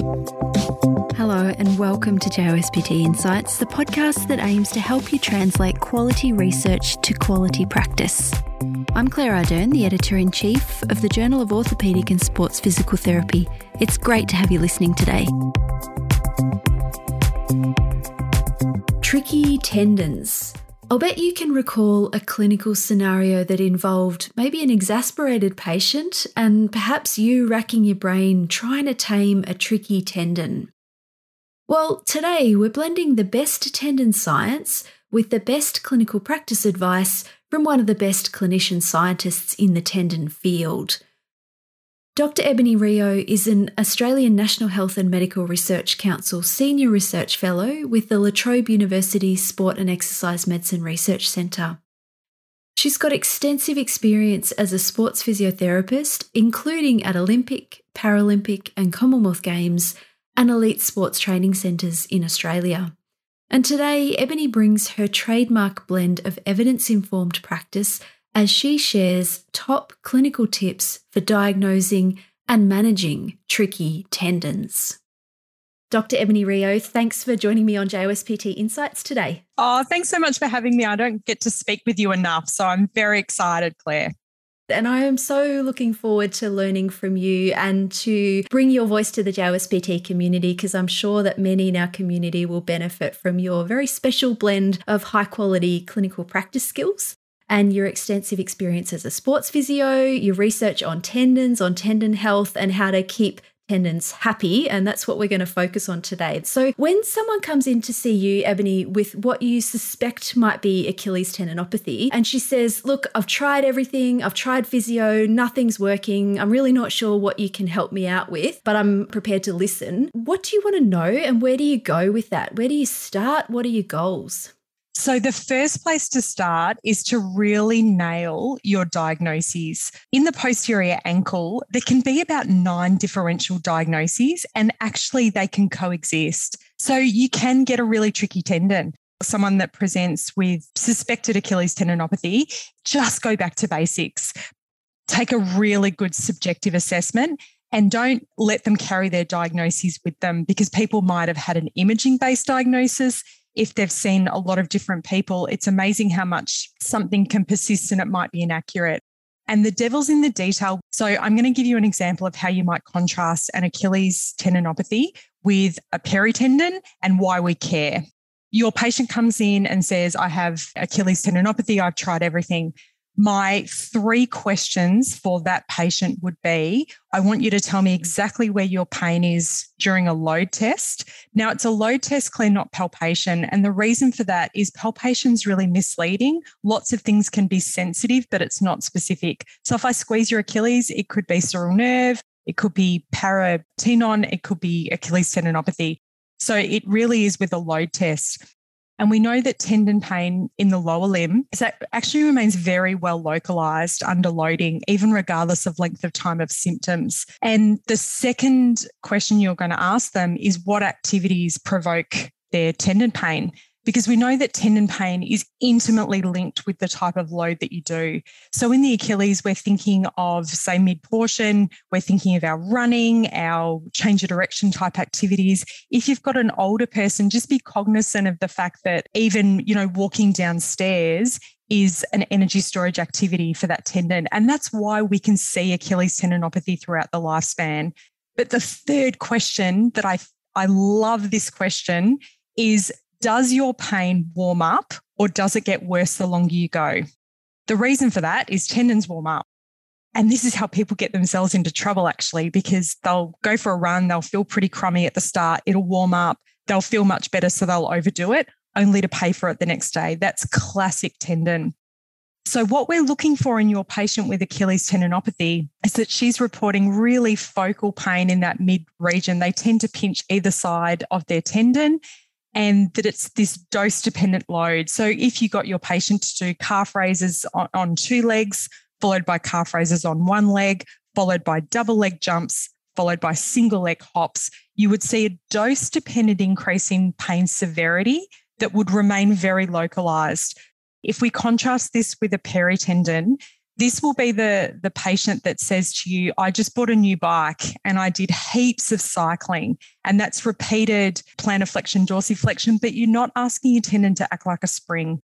Hello, and welcome to JOSPT Insights, the podcast that aims to help you translate quality research to quality practice. I'm Claire Ardern, the editor in chief of the Journal of Orthopaedic and Sports Physical Therapy. It's great to have you listening today. Tricky tendons. I'll bet you can recall a clinical scenario that involved maybe an exasperated patient and perhaps you racking your brain trying to tame a tricky tendon. Well, today we're blending the best tendon science with the best clinical practice advice from one of the best clinician scientists in the tendon field. Dr. Ebony Rio is an Australian National Health and Medical Research Council Senior Research Fellow with the La Trobe University Sport and Exercise Medicine Research Centre. She's got extensive experience as a sports physiotherapist, including at Olympic, Paralympic, and Commonwealth Games and elite sports training centres in Australia. And today, Ebony brings her trademark blend of evidence informed practice as she shares top clinical tips for diagnosing and managing tricky tendons. Dr. Ebony Rio, thanks for joining me on JOSPT Insights today. Oh, thanks so much for having me. I don't get to speak with you enough, so I'm very excited, Claire. And I am so looking forward to learning from you and to bring your voice to the JOSPT community because I'm sure that many in our community will benefit from your very special blend of high quality clinical practice skills and your extensive experience as a sports physio, your research on tendons, on tendon health, and how to keep tendons happy. And that's what we're going to focus on today. So, when someone comes in to see you, Ebony, with what you suspect might be Achilles tendinopathy, and she says, Look, I've tried everything, I've tried physio, nothing's working, I'm really not sure what you can help me out with, but I'm prepared to listen. What do you want to know, and where do you go with that? Where do you start? What are your goals? So, the first place to start is to really nail your diagnoses. In the posterior ankle, there can be about nine differential diagnoses, and actually, they can coexist. So, you can get a really tricky tendon. Someone that presents with suspected Achilles tendinopathy, just go back to basics. Take a really good subjective assessment and don't let them carry their diagnoses with them because people might have had an imaging based diagnosis if they've seen a lot of different people, it's amazing how much something can persist and it might be inaccurate. And the devil's in the detail. So I'm going to give you an example of how you might contrast an Achilles tendinopathy with a peritendon and why we care. Your patient comes in and says, I have Achilles tendinopathy. I've tried everything my three questions for that patient would be I want you to tell me exactly where your pain is during a load test. Now, it's a load test, Claire, not palpation. And the reason for that is palpation is really misleading. Lots of things can be sensitive, but it's not specific. So if I squeeze your Achilles, it could be sural nerve, it could be paratenon, it could be Achilles tendinopathy. So it really is with a load test. And we know that tendon pain in the lower limb is that actually remains very well localized under loading, even regardless of length of time of symptoms. And the second question you're going to ask them is what activities provoke their tendon pain? Because we know that tendon pain is intimately linked with the type of load that you do. So in the Achilles, we're thinking of, say, mid portion, we're thinking of our running, our change of direction type activities. If you've got an older person, just be cognizant of the fact that even, you know, walking downstairs is an energy storage activity for that tendon. And that's why we can see Achilles tendinopathy throughout the lifespan. But the third question that I I love this question is does your pain warm up or does it get worse the longer you go? The reason for that is tendons warm up. And this is how people get themselves into trouble, actually, because they'll go for a run, they'll feel pretty crummy at the start, it'll warm up, they'll feel much better, so they'll overdo it, only to pay for it the next day. That's classic tendon. So, what we're looking for in your patient with Achilles tendinopathy is that she's reporting really focal pain in that mid region. They tend to pinch either side of their tendon and that it's this dose dependent load. So if you got your patient to do calf raises on, on, two legs, followed by calf raises on one leg, followed by double leg jumps, followed by single leg hops, you would see a dose dependent increase in pain severity that would remain very localized. If we contrast this with a peritendon, This will be the, the patient that says to you, I just bought a new bike and I did heaps of cycling. And that's repeated plantar flexion, dorsiflexion, but you're not asking your tendon to act like a spring.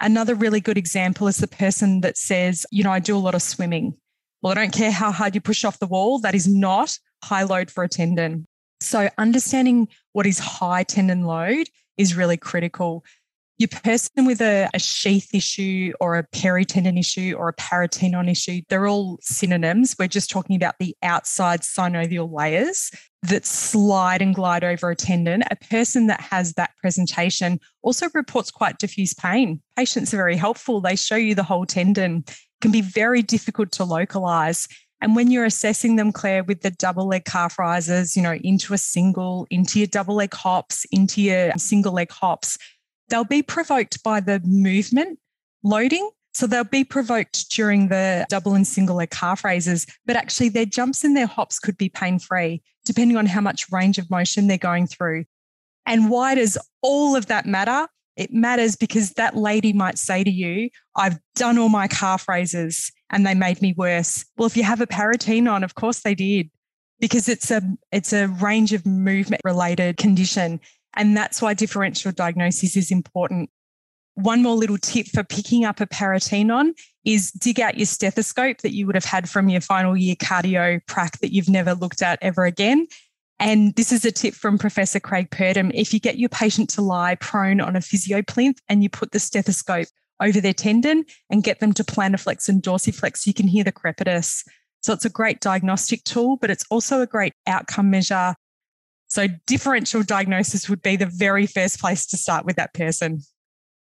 Another really good example is the person that says, you know, I do a lot of swimming. Well, I don't care how hard you push off the wall, that is not high load for a tendon. So, understanding what is high tendon load is really critical. Your person with a, a sheath issue or a peritendon issue or a paratenon issue, they're all synonyms. We're just talking about the outside synovial layers that slide and glide over a tendon. A person that has that presentation also reports quite diffuse pain. Patients are very helpful. They show you the whole tendon. It can be very difficult to localize. And when you're assessing them, Claire, with the double leg calf rises, you know, into a single, into your double leg hops, into your single leg hops, they'll be provoked by the movement loading. So they'll be provoked during the double and single leg calf raises, but actually their jumps and their hops could be pain free, depending on how much range of motion they're going through. And why does all of that matter? It matters because that lady might say to you, I've done all my calf raises and they made me worse. Well, if you have a paratenon, of course they did, because it's a it's a range of movement related condition. And that's why differential diagnosis is important. One more little tip for picking up a paratenon is dig out your stethoscope that you would have had from your final year cardio prac that you've never looked at ever again and this is a tip from Professor Craig Purdam. If you get your patient to lie prone on a physio plinth and you put the stethoscope over their tendon and get them to plantarflex and dorsiflex, you can hear the crepitus. So it's a great diagnostic tool, but it's also a great outcome measure. So differential diagnosis would be the very first place to start with that person.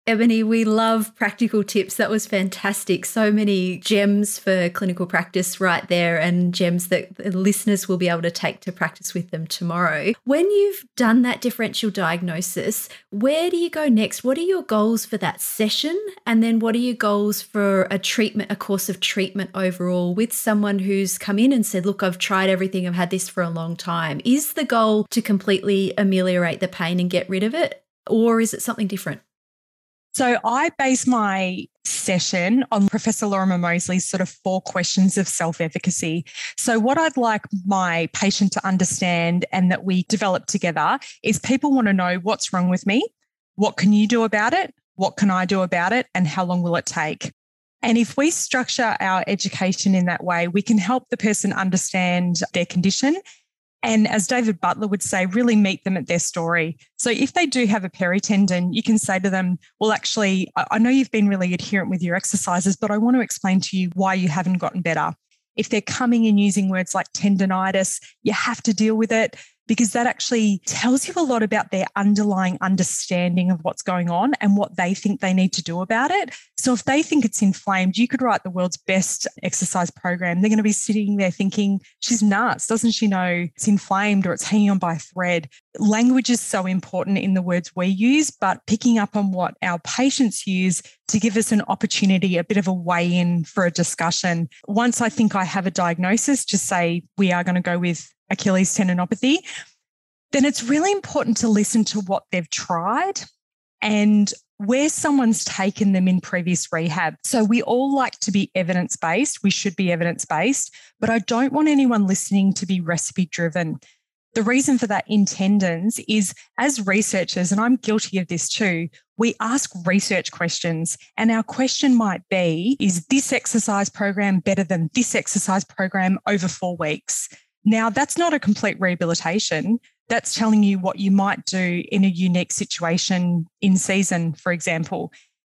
Ebony, we love practical tips. That was fantastic. So many gems for clinical practice right there, and gems that the listeners will be able to take to practice with them tomorrow. When you've done that differential diagnosis, where do you go next? What are your goals for that session? And then what are your goals for a treatment, a course of treatment overall with someone who's come in and said, Look, I've tried everything, I've had this for a long time? Is the goal to completely ameliorate the pain and get rid of it? Or is it something different? So I base my session on Professor Lorimer Moseley's sort of four questions of self efficacy. So, what I'd like my patient to understand and that we develop together is people want to know what's wrong with me, what can you do about it, what can I do about it, and how long will it take? And if we structure our education in that way, we can help the person understand their condition and as David Butler would say, really meet them at their story. So if they do have a peritendon, you can say to them, Well, actually, I know you've been really adherent with your exercises, but I want to explain to you why you haven't gotten better. If they're coming and using words like tendonitis, you have to deal with it because that actually tells you a lot about their underlying understanding of what's going on and what they think they need to do about it. So if they think it's inflamed, you could write the world's best exercise program. They're going to be sitting there thinking, she's nuts. Doesn't she know it's inflamed or it's hanging on by a thread? Language is so important in the words we use, but picking up on what our patients use to give us an opportunity, a bit of a way in for a discussion. Once I think I have a diagnosis, just say we are going to go with Achilles tendinopathy, then it's really important to listen to what they've tried and where someone's taken them in previous rehab. So we all like to be evidence based. We should be evidence based, but I don't want anyone listening to be recipe driven. The reason for that in tendons is as researchers, and I'm guilty of this too, we ask research questions. And our question might be Is this exercise program better than this exercise program over four weeks? Now, that's not a complete rehabilitation. That's telling you what you might do in a unique situation in season, for example.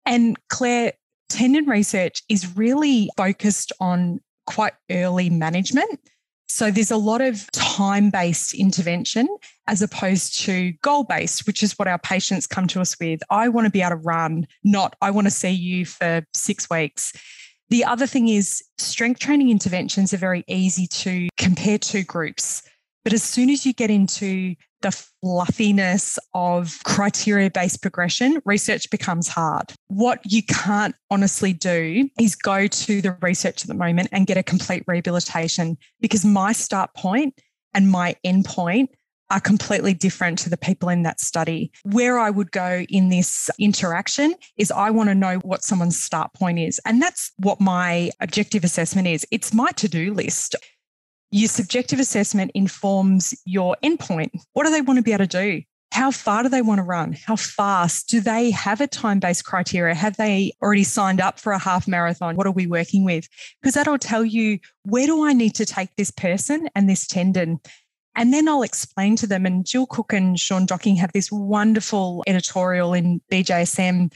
And Claire, tendon research is really focused on quite early management. So there's a lot of time based intervention as opposed to goal based, which is what our patients come to us with. I want to be able to run, not I want to see you for six weeks. The other thing is strength training interventions are very easy to compare two groups. But as soon as you get into the fluffiness of criteria based progression, research becomes hard. What you can't honestly do is go to the research at the moment and get a complete rehabilitation because my start point and my end point are completely different to the people in that study. Where I would go in this interaction is I want to know what someone's start point is. And that's what my objective assessment is it's my to do list. Your subjective assessment informs your endpoint. What do they want to be able to do? How far do they want to run? How fast? Do they have a time based criteria? Have they already signed up for a half marathon? What are we working with? Because that'll tell you where do I need to take this person and this tendon? And then I'll explain to them. And Jill Cook and Sean Docking have this wonderful editorial in BJSM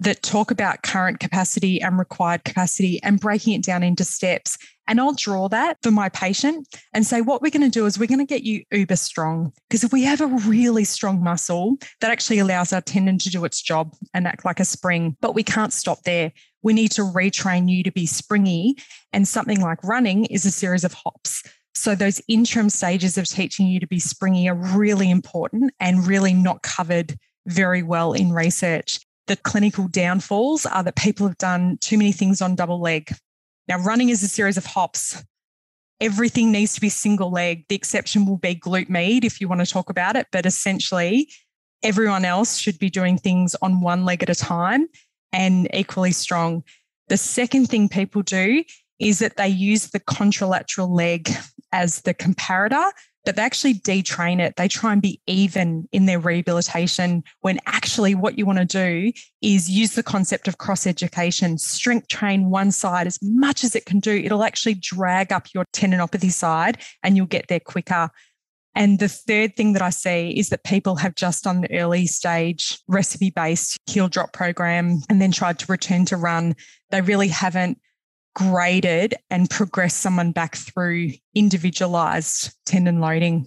that talk about current capacity and required capacity and breaking it down into steps. And I'll draw that for my patient and say, what we're going to do is we're going to get you uber strong. Because if we have a really strong muscle, that actually allows our tendon to do its job and act like a spring. But we can't stop there. We need to retrain you to be springy. And something like running is a series of hops. So, those interim stages of teaching you to be springy are really important and really not covered very well in research. The clinical downfalls are that people have done too many things on double leg. Now, running is a series of hops. Everything needs to be single leg. The exception will be glute med if you want to talk about it, but essentially, everyone else should be doing things on one leg at a time and equally strong. The second thing people do is that they use the contralateral leg as the comparator, but they actually detrain it. They try and be even in their rehabilitation when actually what you want to do is use the concept of cross education, strength train one side as much as it can do. It'll actually drag up your tendinopathy side and you'll get there quicker. And the third thing that I see is that people have just on the early stage recipe based heel drop program and then tried to return to run. They really haven't graded and progress someone back through individualized tendon loading.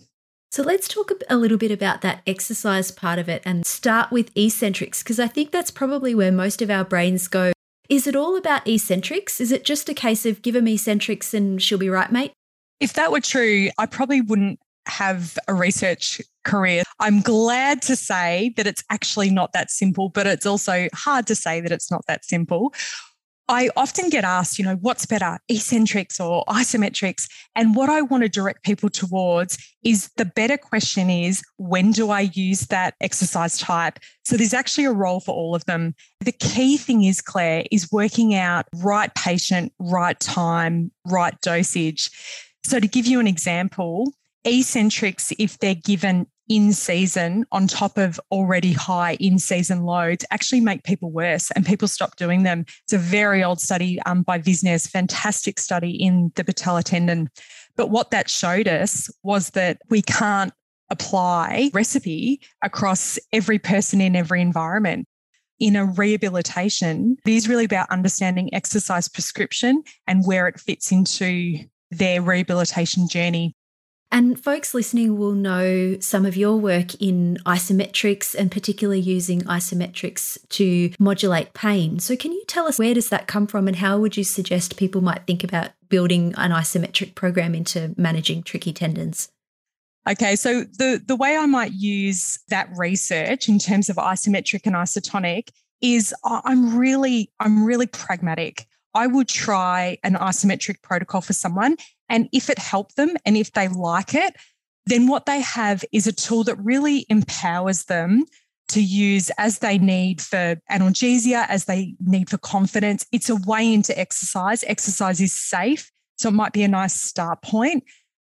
So let's talk a little bit about that exercise part of it and start with eccentrics, because I think that's probably where most of our brains go. Is it all about eccentrics? Is it just a case of give them eccentrics and she'll be right, mate? If that were true, I probably wouldn't have a research career. I'm glad to say that it's actually not that simple, but it's also hard to say that it's not that simple. I often get asked, you know, what's better, eccentrics or isometrics? And what I want to direct people towards is the better question is when do I use that exercise type? So there's actually a role for all of them. The key thing is, Claire, is working out right patient, right time, right dosage. So to give you an example, eccentrics, if they're given in season on top of already high in season loads actually make people worse and people stop doing them. It's a very old study um, by Visnes, fantastic study in the patella tendon. But what that showed us was that we can't apply recipe across every person in every environment. In a rehabilitation, it is really about understanding exercise prescription and where it fits into their rehabilitation journey. And folks listening will know some of your work in isometrics and particularly using isometrics to modulate pain. So can you tell us where does that come from and how would you suggest people might think about building an isometric program into managing tricky tendons? Okay, so the, the way I might use that research in terms of isometric and isotonic is I'm really, I'm really pragmatic. I would try an isometric protocol for someone and if it helped them and if they like it, then what they have is a tool that really empowers them to use as they need for analgesia, as they need for confidence. It's a way into exercise. Exercise is safe. So it might be a nice start point,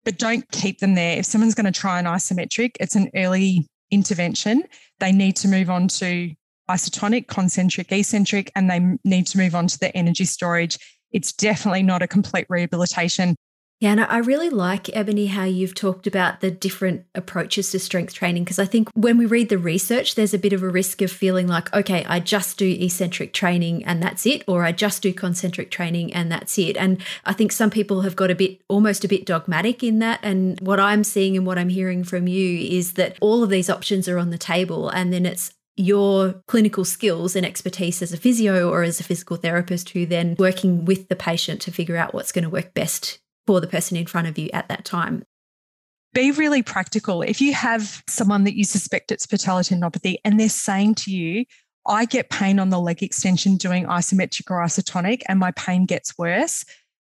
but don't keep them there. If someone's going to try an isometric, it's an early intervention. They need to move on to isotonic, concentric, eccentric, and they need to move on to the energy storage. It's definitely not a complete rehabilitation. Yeah, and I really like, Ebony, how you've talked about the different approaches to strength training. Because I think when we read the research, there's a bit of a risk of feeling like, okay, I just do eccentric training and that's it, or I just do concentric training and that's it. And I think some people have got a bit, almost a bit dogmatic in that. And what I'm seeing and what I'm hearing from you is that all of these options are on the table. And then it's your clinical skills and expertise as a physio or as a physical therapist who then working with the patient to figure out what's going to work best for the person in front of you at that time. Be really practical. If you have someone that you suspect it's patellar tendinopathy and they're saying to you, I get pain on the leg extension doing isometric or isotonic and my pain gets worse,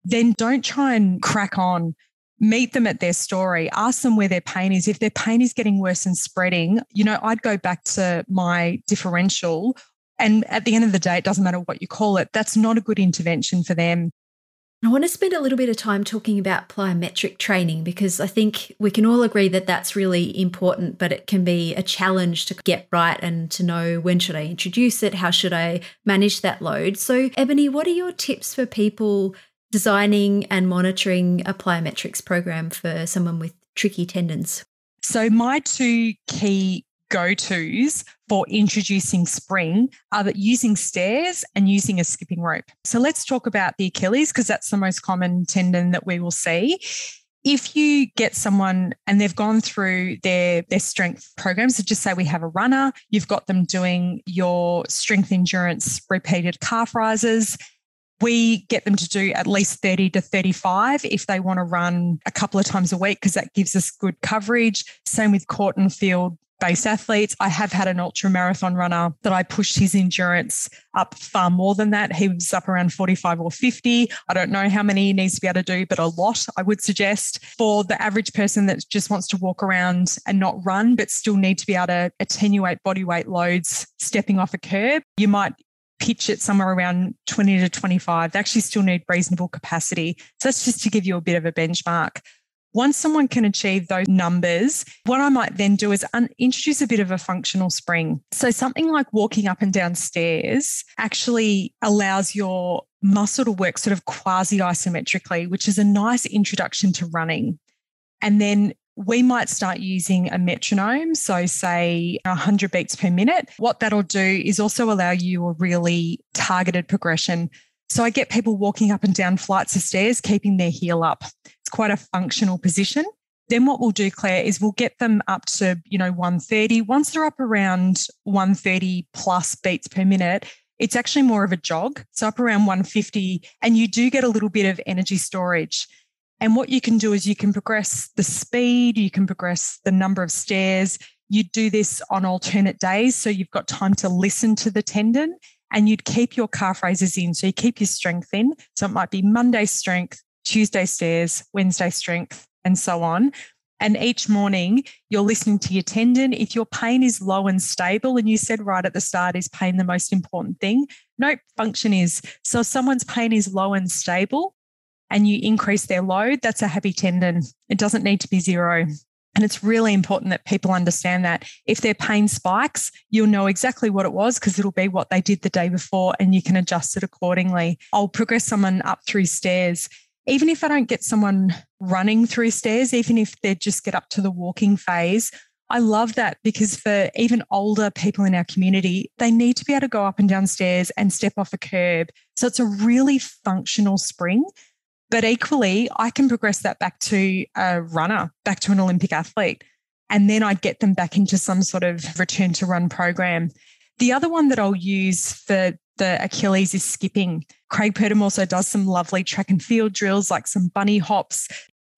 then don't try and crack on. meet them at their story, ask them where their pain is. If their pain is getting worse and spreading, you know, I'd go back to my differential. And at the end of the day, it doesn't matter what you call it, that's not a good intervention for them. I want to spend a little bit of time talking about plyometric training because I think we can all agree that that's really important, but it can be a challenge to get right and to know when should I introduce it, how should I manage that load. So, Ebony, what are your tips for people designing and monitoring a plyometrics program for someone with tricky tendons? So, my two key go tos for introducing spring are that using stairs and using a skipping rope. So, let's talk about the Achilles because that's the most common tendon that we will see. If you get someone and they've gone through their, their strength programs, so just say we have a runner, you've got them doing your strength endurance repeated calf rises, we get them to do at least 30 to 35 if they want to run a couple of times a week because that gives us good coverage. Same with court and field based athletes. I have had an ultra marathon runner that I pushed his endurance up far more than that. He was up around 45 or 50. I don't know how many he needs to be able to do, but a lot, I would suggest. For the average person that just wants to walk around and not run, but still need to be able to attenuate body weight loads stepping off a curb, you might pitch it somewhere around 20 to 25. They actually still need reasonable capacity. So that's just to give you a bit of a benchmark. Once someone can achieve those numbers, what I might then do is un- introduce a bit of a functional spring. So, something like walking up and down stairs actually allows your muscle to work sort of quasi isometrically, which is a nice introduction to running. And then we might start using a metronome. So, say 100 beats per minute. What that'll do is also allow you a really targeted progression. So, I get people walking up and down flights of stairs, keeping their heel up. Quite a functional position. Then what we'll do, Claire, is we'll get them up to, you know, 130. Once they're up around 130 plus beats per minute, it's actually more of a jog. So up around 150, and you do get a little bit of energy storage. And what you can do is you can progress the speed, you can progress the number of stairs. You do this on alternate days. So you've got time to listen to the tendon and you'd keep your calf raises in. So you keep your strength in. So it might be Monday strength, Tuesday stairs, Wednesday strength, and so on. And each morning you're listening to your tendon. If your pain is low and stable, and you said right at the start, is pain the most important thing? Nope, function is. So if someone's pain is low and stable, and you increase their load, that's a happy tendon. It doesn't need to be zero. And it's really important that people understand that if their pain spikes, you'll know exactly what it was because it'll be what they did the day before and you can adjust it accordingly. I'll progress someone up through stairs. Even if I don't get someone running through stairs, even if they just get up to the walking phase, I love that because for even older people in our community, they need to be able to go up and down stairs and step off a curb. So it's a really functional spring but equally, I can progress that back to a runner, back to an Olympic athlete. And then I'd get them back into some sort of return to run program. The other one that I'll use for the Achilles is skipping. Craig Purdam also does some lovely track and field drills, like some bunny hops.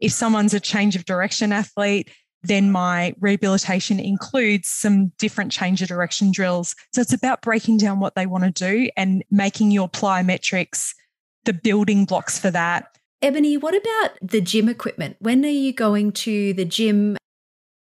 If someone's a change of direction athlete, then my rehabilitation includes some different change of direction drills. So it's about breaking down what they want to do and making your plyometrics the building blocks for that. Ebony, what about the gym equipment? When are you going to the gym?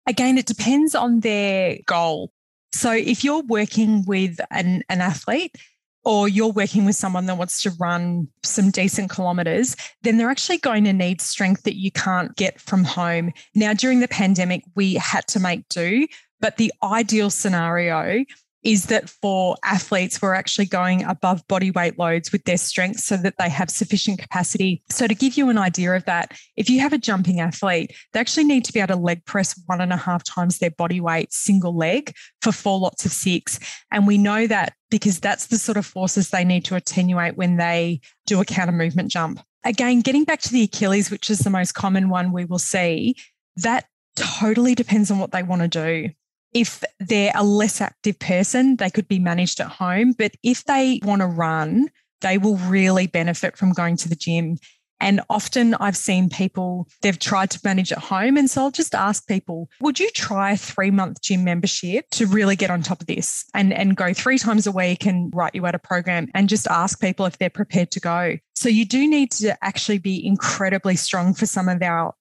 Again, it depends on their goal. So if you're working with an, an athlete, or you're working with someone that wants to run some decent kilometers, then they're actually going to need strength that you can't get from home. Now, during the pandemic, we had to make do, but the ideal scenario is that for athletes, we're actually going above body weight loads with their strength so that they have sufficient capacity. So, to give you an idea of that, if you have a jumping athlete, they actually need to be able to leg press one and a half times their body weight, single leg, for four lots of six. And we know that because that's the sort of forces they need to attenuate when they do a counter movement jump. Again, getting back to the Achilles, which is the most common one we will see, that totally depends on what they want to do if they're a less active person, they could be managed at home. But if they want to run, they will really benefit from going to the gym. And often I've seen people, they've tried to manage at home. And so I'll just ask people, would you try a three month gym membership to really get on top of this and, and go three times a week and write you out a program and just ask people if they're prepared to go? So you do need to actually be incredibly strong for some of our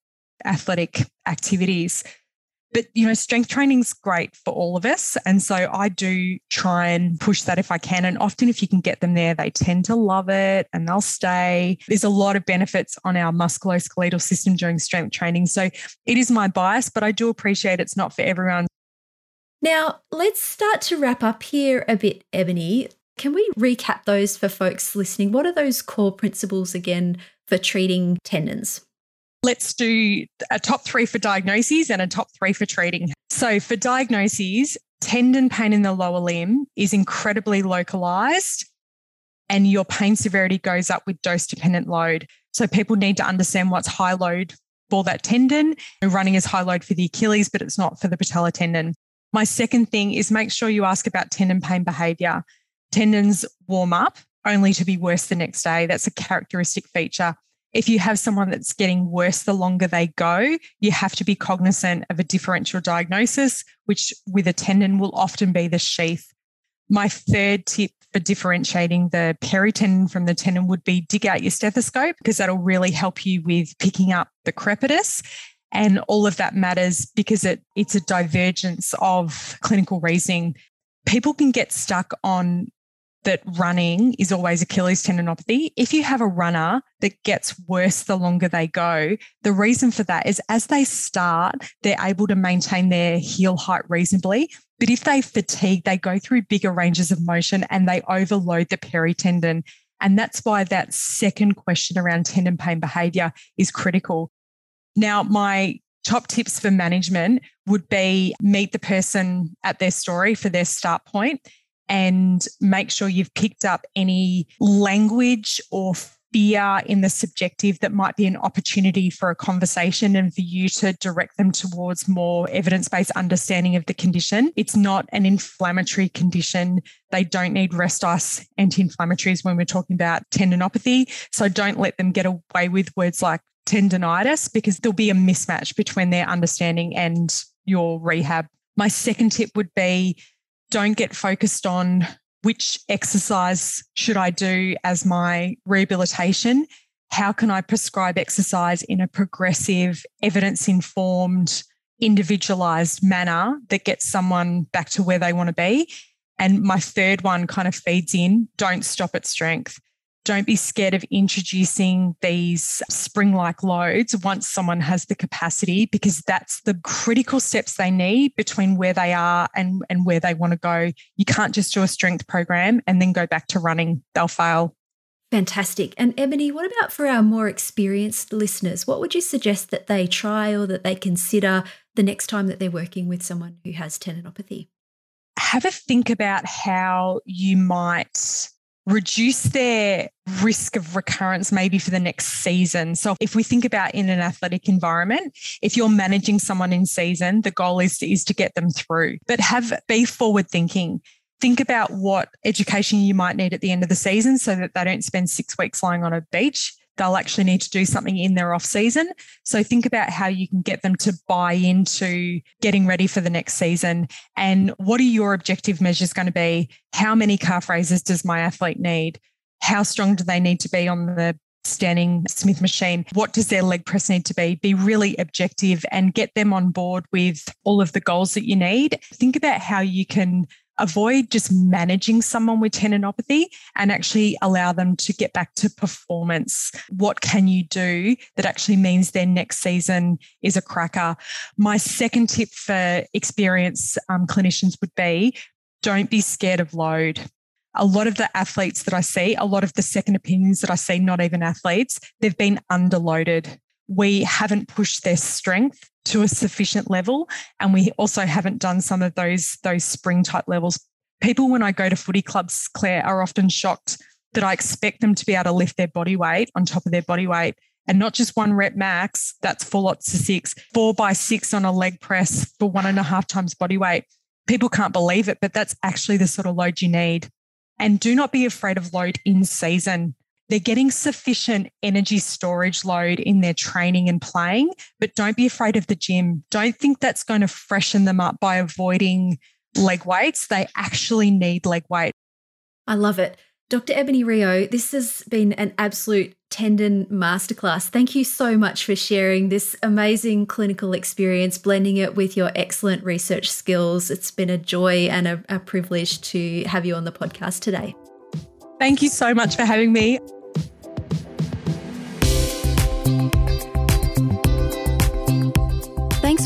athletic activities. But, you know, strength training is great for all of us. And so I do try and push that if I can. And often, if you can get them there, they tend to love it and they'll stay. There's a lot of benefits on our musculoskeletal system during strength training. So it is my bias, but I do appreciate it's not for everyone. Now, let's start to wrap up here a bit, Ebony. Can we recap those for folks listening? What are those core principles again for treating tendons? Let's do a top three for diagnoses and a top three for treating. So, for diagnoses, tendon pain in the lower limb is incredibly localized and your pain severity goes up with dose dependent load. So, people need to understand what's high load for that tendon. Running is high load for the Achilles, but it's not for the patellar tendon. My second thing is make sure you ask about tendon pain behavior. Tendons warm up only to be worse the next day. That's a characteristic feature. If you have someone that's getting worse the longer they go, you have to be cognizant of a differential diagnosis, which with a tendon will often be the sheath. My third tip for differentiating the peritendon from the tendon would be dig out your stethoscope because that'll really help you with picking up the crepitus. And all of that matters because it, it's a divergence of clinical reasoning. People can get stuck on that running is always Achilles tendinopathy. If you have a runner that gets worse the longer they go, the reason for that is as they start, they're able to maintain their heel height reasonably. But if they fatigue, they go through bigger ranges of motion and they overload the peritendon. And that's why that second question around tendon pain behavior is critical. Now, my top tips for management would be meet the person at their story for their start point and make sure you've picked up any language or fear in the subjective that might be an opportunity for a conversation and for you to direct them towards more evidence based understanding of the condition. It's not an inflammatory condition. They don't need rest ice anti inflammatories when we're talking about tendinopathy. So don't let them get away with words like tendonitis because there'll be a mismatch between their understanding and your rehab. My second tip would be don't get focused on which exercise should I do as my rehabilitation? How can I prescribe exercise in a progressive, evidence informed, individualized manner that gets someone back to where they want to be? And my third one kind of feeds in don't stop at strength. Don't be scared of introducing these spring like loads once someone has the capacity, because that's the critical steps they need between where they are and, and where they want to go. You can't just do a strength program and then go back to running, they'll fail. Fantastic. And Ebony, what about for our more experienced listeners? What would you suggest that they try or that they consider the next time that they're working with someone who has tendinopathy? Have a think about how you might reduce their risk of recurrence maybe for the next season. So if we think about in an athletic environment, if you're managing someone in season, the goal is to, is to get them through. But have be forward thinking. Think about what education you might need at the end of the season so that they don't spend 6 weeks lying on a beach they'll actually need to do something in their off season. So think about how you can get them to buy into getting ready for the next season. And what are your objective measures going to be? How many calf raises does my athlete need? How strong do they need to be on the standing Smith machine? What does their leg press need to be? Be really objective and get them on board with all of the goals that you need. Think about how you can avoid just managing someone with tendinopathy and actually allow them to get back to performance. What can you do that actually means their next season is a cracker? My second tip for experienced um, clinicians would be don't be scared of load. A lot of the athletes that I see, a lot of the second opinions that I see, not even athletes, they've been underloaded. We haven't pushed their strength to a sufficient level. And we also haven't done some of those, those spring type levels. People, when I go to footy clubs, Claire, are often shocked that I expect them to be able to lift their body weight on top of their body weight. And not just one rep max, that's four lots of six, four by six on a leg press for one and a half times body weight. People can't believe it, but that's actually the sort of load you need. And do not be afraid of load in season they're getting sufficient energy storage load in their training and playing, but don't be afraid of the gym. Don't think that's going to freshen them up by avoiding leg weights. They actually need leg weight. I love it. Dr. Ebony Rio, this has been an absolute tendon masterclass. Thank you so much for sharing this amazing clinical experience, blending it with your excellent research skills. It's been a joy and a, a privilege to have you on the podcast today. Thank you so much for having me.